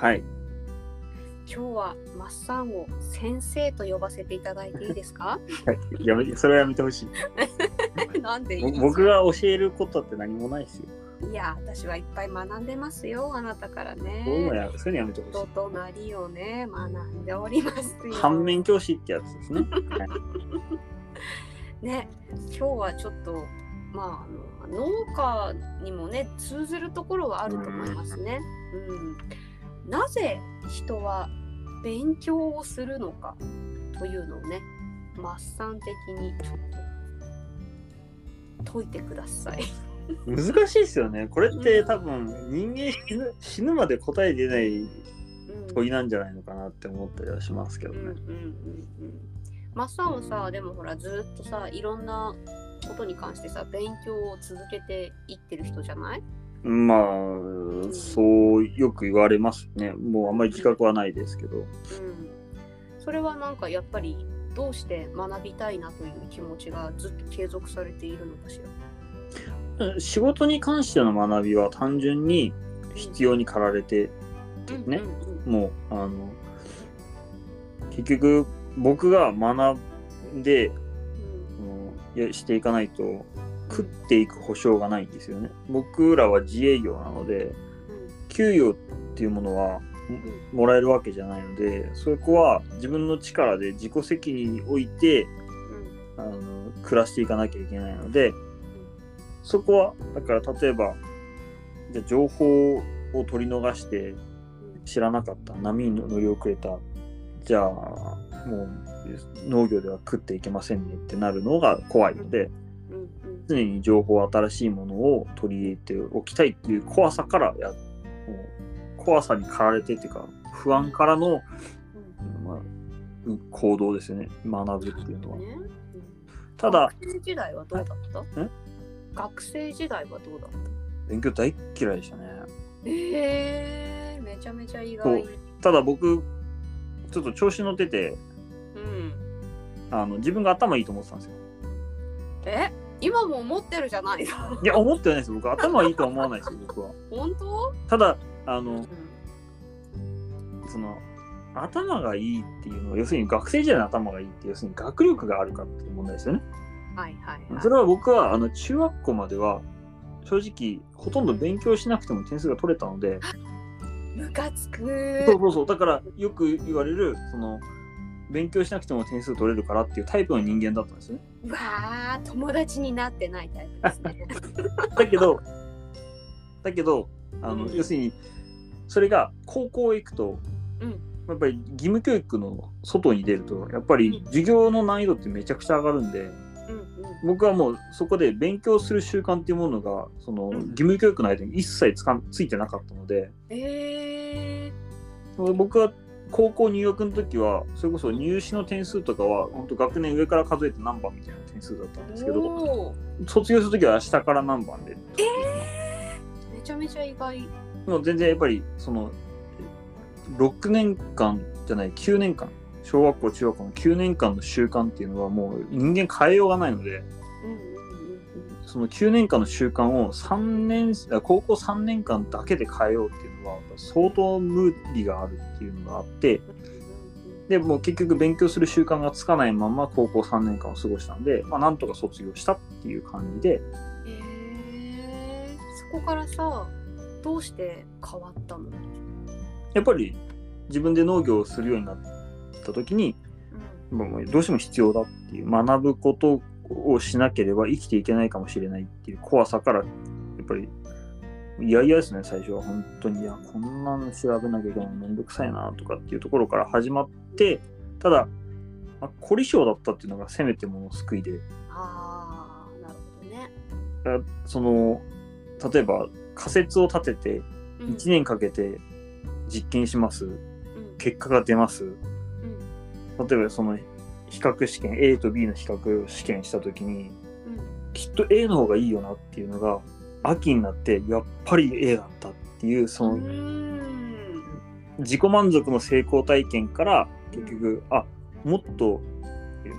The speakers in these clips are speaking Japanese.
はい。今日はマッサンを先生と呼ばせていただいていいですか？はいやめそれはやめてほしい。なんでいいぼ僕が教えることって何もないですよ。いや私はいっぱい学んでますよあなたからそういうのねやそういうのやめてほし人となりをね学んでおります。反面教師ってやつですね。はい ね今日はちょっとまあ農家にもね通ずるところはあると思いますね。うん、なぜ人は勉強をするのかというのをねマッサン的にちょっと解いてください。難しいですよね。これって多分人間死ぬまで答え出ないうん問いなんじゃないのかなって思ったりはしますけどね。うんうんうんうんマッサンはさでもほらずっとさいろんなことに関してさ勉強を続けていってる人じゃない？まあ、そうよく言われますね。もうあんまり自覚はないですけど。うん、それはなんかやっぱりどうして学びたいなという気持ちがずっと継続されているのかしら？仕事に関しての学びは単純に必要に駆られて、ねうんもう、あの、結局僕が学んで、うんしていかないと食っていく保証がないんですよね。僕らは自営業なので、給与っていうものはももらえるわけじゃないので、そこは自分の力で自己責任においてあの暮らしていかなきゃいけないので、そこはだから例えばじゃあ情報を取り逃して知らなかった波に乗り遅れたじゃあもう農業では食っていけませんねってなるのが怖いので常に情報新しいものを取り入れておきたいっていう怖さからや怖さに駆られてっていうか不安からの、まあ、う行動ですよね。学ぶっていうのは。ねうん。ただ学生時代はどうだった？え？学生時代はどうだった？勉強大っ嫌いでしたね。えー、めちゃめちゃ意外。ただ僕ちょっと調子乗っててうん、あの自分が頭いいと思ってたんですよ。え？今も思ってるじゃないの。いや思ってはないです僕。頭いいとは思わないですよ 僕は。本当？ただあのうんその頭がいいっていうのは要するに学生時代の頭がいいって要するに学力があるかっていう問題ですよね。はいはいはい。それは僕はあの中学校までは正直ほとんど勉強しなくても点数が取れたので、ムカつく。そうそうそう。だからよく言われるその勉強しなくても点数取れるからっていうタイプの人間だったんですよね。うわあ友達になってないタイプですね。だけど だけどあの、うん要するにそれが高校へ行くと、うんやっぱり義務教育の外に出るとやっぱり授業の難易度ってめちゃくちゃ上がるんで。僕はもうそこで勉強する習慣っていうものがそのうん義務教育の間に一切つかんついてなかったのでえ僕は高校入学の時はそれこそ入試の点数とかは本当学年上から数えて何番みたいな点数だったんですー、けど卒業する時は下から何番でめちゃめちゃ意外。もう全然やっぱりその6年間じゃない9年間。小学校中学校の9年間の習慣っていうのはもう人間変えようがないのでうんその9年間の習慣を3年あ高校3年間だけで変えようっていうのは相当無理があるっていうのがあってうんでもう結局勉強する習慣がつかないまま高校3年間を過ごしたんで、まあ、なんとか卒業したっていう感じで。えー、そこからさどうして変わったの、やっぱり自分で農業をするようになった時にもうどうしても必要だっていう学ぶことをしなければ生きていけないかもしれないっていう怖さからやっぱりいやいやですね最初は。本当にいやこんなの調べなきゃいけない。のめんどくさいなとかっていうところから始まってただ、まあ、凝り性だったっていうのがせめてもの救いで。ああなるほどね。あその例えば仮説を立ててうん。1年かけて実験します。うん。結果が出ます。うん。例えばその比較試験 A と B の比較試験した時にうんきっと A の方がいいよなっていうのが秋になってやっぱり A だったっていうその自己満足の成功体験から結局あもっと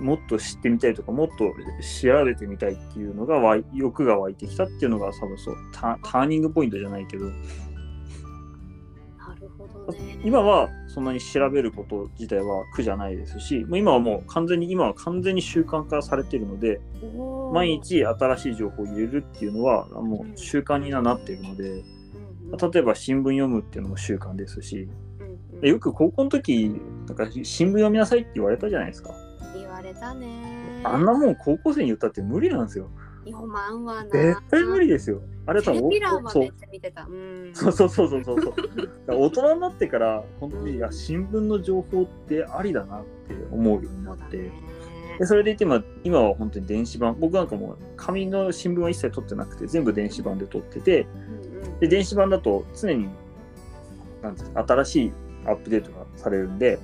もっと知ってみたいとかもっと調べてみたいっていうのが欲が湧いてきたっていうのが多分そうタターニングポイントじゃないけど。今はそんなに調べること自体は苦じゃないですし、もう今はもう完全に、今は完全に習慣化されているので、毎、日新しい情報を入れるっていうのはもう習慣にはなっているので、例えば新聞読むっていうのも習慣ですし、よく高校の時、なんか新聞読みなさいって言われたじゃないですか。言われたね。あんなもん高校生に言ったって無理なんですよ。読まんわな。絶対無理ですよ。あれ多分テレビ欄はそうめっちゃ見てた。うん。そうそうそうそうそうそう。だから大人になってから本当にいや新聞の情報ってありだなって思うようになって。でそれでいて今今は本当に電子版僕なんかもう紙の新聞は一切取ってなくて全部電子版で取っててで電子版だと常になんて新しいアップデートがされるんでうん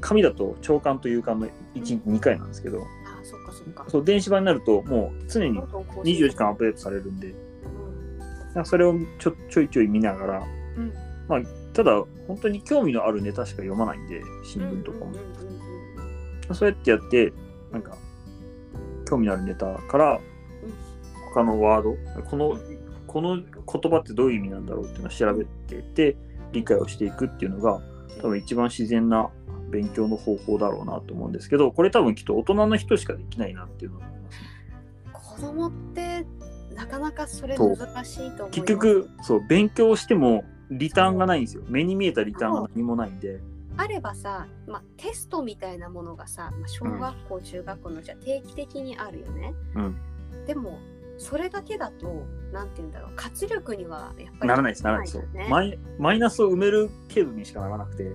紙だと長官と夕刊の1日2回なんですけどあ、そっかそっか。そう電子版になるともう常にどんどん更新。24時間アップデートされるんで。うん。それをちょちょいちょい見ながら。うん。ただ本当に興味のあるネタしか読まないんで新聞とかも。そうやってやってなんか興味のあるネタから他のワードこのこの言葉ってどういう意味なんだろうっていうのを調べていって理解をしていくっていうのが多分一番自然な勉強の方法だろうなと思うんですけどこれ多分きっと大人の人しかできないなっていうのを思いますね。子供ってなかなかそれ難しいと。結局そう勉強してもリターンがないんですよ。目に見えたリターンが何もないんで。あればさ、まあ、テストみたいなものがさ、まあ、小学校、中学校のじゃ定期的にあるよね。うん。でもそれだけだとなんて言うんだろう活力にはやっぱりならないですならないです。よね。マイマイナスを埋める程度にしかならなくて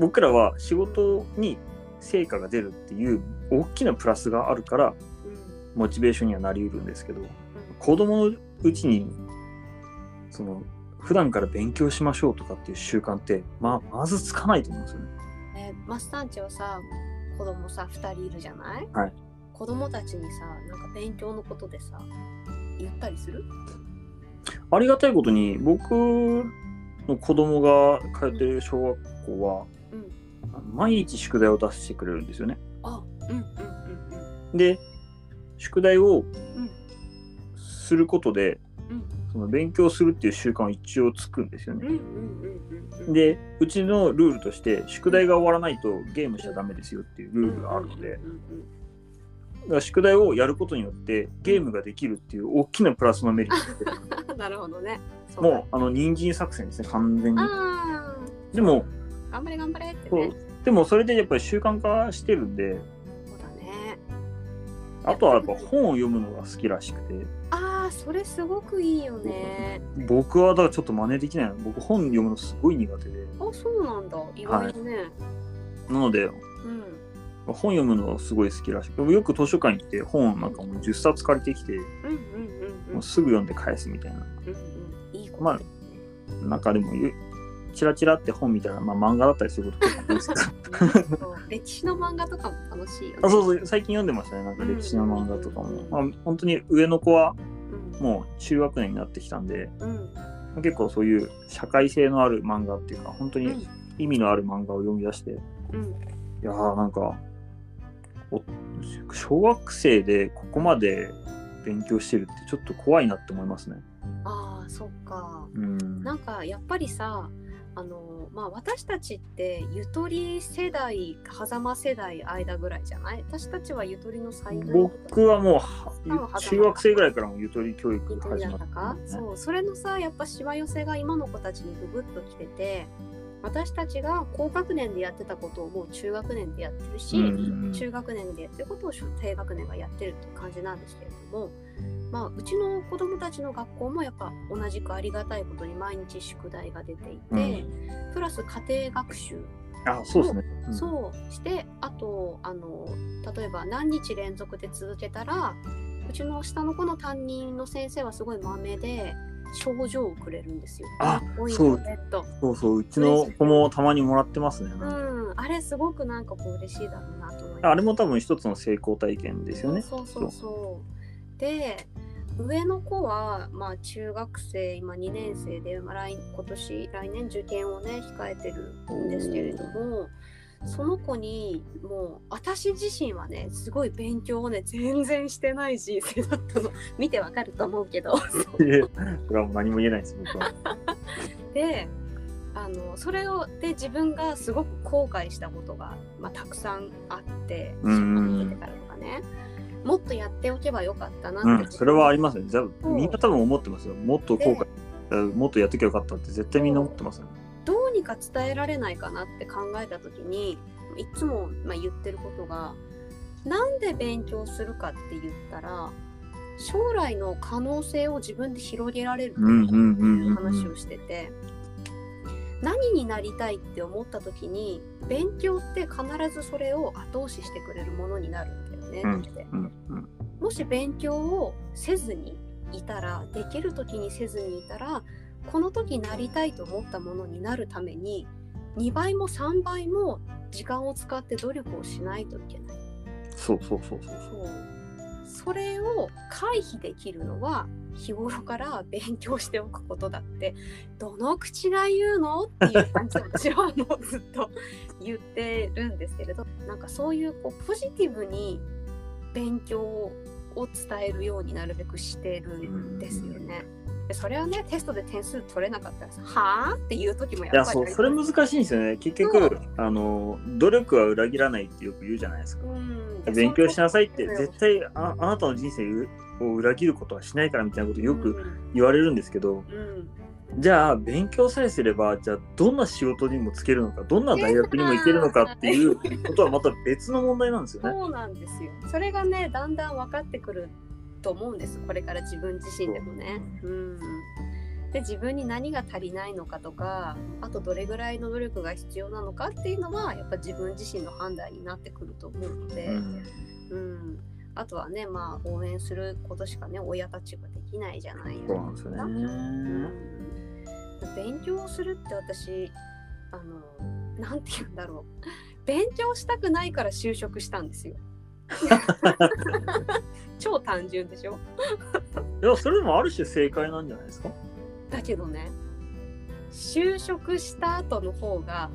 僕らは仕事に成果が出るっていう大きなプラスがあるからうん。モチベーションにはなりうるんですけどうん。子供のうちにその普段から勉強しましょうとかっていう習慣ってまあまずつかないと思うんですよね。えーマスタンチはさ子供さ2人いるじゃない、はい。子供たちにさなんか勉強のことでさ言ったりする？ありがたいことに僕の子供が通ってる小学校はうん。毎日宿題を出してくれるんですよね。あうんうんうんで宿題をうん。することでうん。その勉強するっていう習慣は一応つくんですよね。うんうんうんうん。うんでうちのルールとして宿題が終わらないとゲームしちゃダメですよっていうルールがあるので宿題をやることによってゲームができるっていう大きなプラスのメリット なるほどね。もうあの人参作戦ですね完全に。あでもー頑張れ頑張れってね。でもそれでやっぱり習慣化してるんでそうだね。あとはやっぱ本を読むのが好きらしくて。ああそれすごくいいよね。僕はだからちょっと真似できないの。僕本読むのすごい苦手で。あそうなんだ。意外だね、なのでうん本読むのがすごい好きらしくてよく図書館行って本なんかもう10冊借りてきてもうすぐ読んで返すみたいな。うんうん。いいまあなんかでもゆチラチラって本見たら、まあ、漫画だったりすることとか多いです。け歴史の漫画とかも楽しいよね。あそうそう。最近読んでましたね。なんか歴史の漫画とかも、うんまあ、本当に上の子はうん。もう中学年になってきたんでうん。結構そういう社会性のある漫画っていうか本当にうん。意味のある漫画を読み出していうん。やーなんかお小学生でここまで勉強してるってちょっと怖いなって思いますね。ああそっか。うん、なんかやっぱりさあのまあ私たちってゆとり世代狭間世代間ぐらいじゃない？私たちはゆとりの最後僕はもうはあ中学生ぐらいからもゆとり教育始まったねそう。それのさやっぱしわ寄せが今の子たちにググッときてて私たちが高学年でやってたことをもう中学年でやってるし、うん中学年でやってることを低学年がやってるっていう感じなんですけれども、まあ、うちの子どもたちの学校もやっぱ同じくありがたいことに毎日宿題が出ていて、プラス家庭学習あそうですね。うん。そうしてあとあの例えば何日連続で続けたらうちの下の子の担任の先生はすごいまめで賞状をくれるんですよ。あそうそうそう、うちの子もたまにもらってますね。うん、あれすごくなんかこう嬉しいだろうなと思います。あれも多分一つの成功体験ですよね。そうそうそう。で上の子は、まあ、中学生今2年生で、まあ、来今年来年受験をね控えてるんですけれどもその子にもう私自身はねすごい勉強をね全然してない人生だったの 見てわかると思うけど いやこれはもう何も言えないです、僕は。であのそれをで自分がすごく後悔したことが、まあ、たくさんあっててからとかねもっとやっておけばよかったなって、うん、それはありますよね。じゃあそうみんな多分思ってますよ。もっと後悔、もっとやっときゃよかったって絶対みんな思ってますよね。どうにか伝えられないかなって考えた時にいつも、まあ、言ってることがなんで勉強するかって言ったら将来の可能性を自分で広げられるっていううん話をしてて何になりたいって思った時に勉強って必ずそれを後押ししてくれるものになるんだよねって。もし勉強をせずにいたらできる時にせずにいたらこの時なりたいと思ったものになるために2倍も3倍も時間を使って努力をしないといけない。そうそうそうそう。そうそれを回避できるのは日頃から勉強しておくことだってどの口が言うのっていう感じで私はもうずっと 言ってるんですけれどなんかそういうこうポジティブに勉強を伝えるようになるべくしてるんですよね。でそれはねテストで点数取れなかったらさはあっていう時もやっぱりいや、そう、それ難しいんですよね。結局、あの、努力は裏切らないってよく言うじゃないですか。うん勉強しなさいって、絶対ああなたの人生を裏切ることはしないからみたいなことよくうん言われるんですけど、うんじゃあ勉強さえすれば、じゃあどんな仕事にもつけるのか、どんな大学にも行けるのかっていうことはまた別の問題なんですよね。そうなんですよ。それがね、だんだん分かってくると思うんです。これから自分自身でもね。うん。で、自分に何が足りないのかとか、あとどれぐらいの努力が必要なのかっていうのは、やっぱ自分自身の判断になってくると思うので、うんうん。あとはね、まあ、応援することしかね、親たちができないじゃないですようんね。勉強をするって私あのなんて言うんだろう勉強したくないから就職したんですよ 超単純でしょ？いや、それでもある種正解なんじゃないですか？だけどね就職した後の方が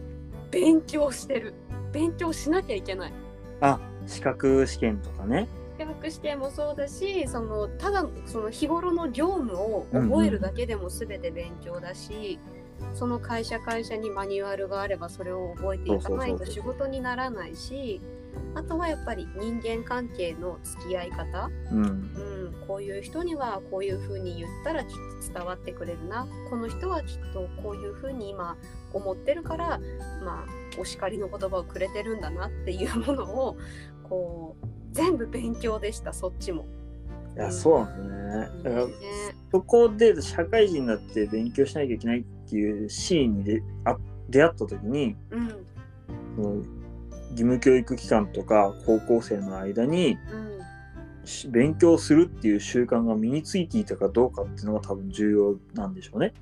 勉強してる。勉強しなきゃいけない。あ、資格試験とかね。資格試験もそうだしそのただその日頃の業務を覚えるだけでも全て勉強だし、その会社会社にマニュアルがあればそれを覚えていかないとそうそうそう。仕事にならないしあとはやっぱり人間関係の付き合い方、うん。うん、こういう人にはこういうふうに言ったらきっと伝わってくれるなこの人はきっとこういうふうに今思ってるからまあお叱りの言葉をくれてるんだなっていうものをこう全部勉強でしたそっちも。いや、そうなんですよね。ねそこで社会人になって勉強しなきゃいけないっていうシーンにであ出会った時に、うん義務教育機関とか高校生の間に勉強するっていう習慣が身についていたかどうかっていうのが多分重要なんでしょうね。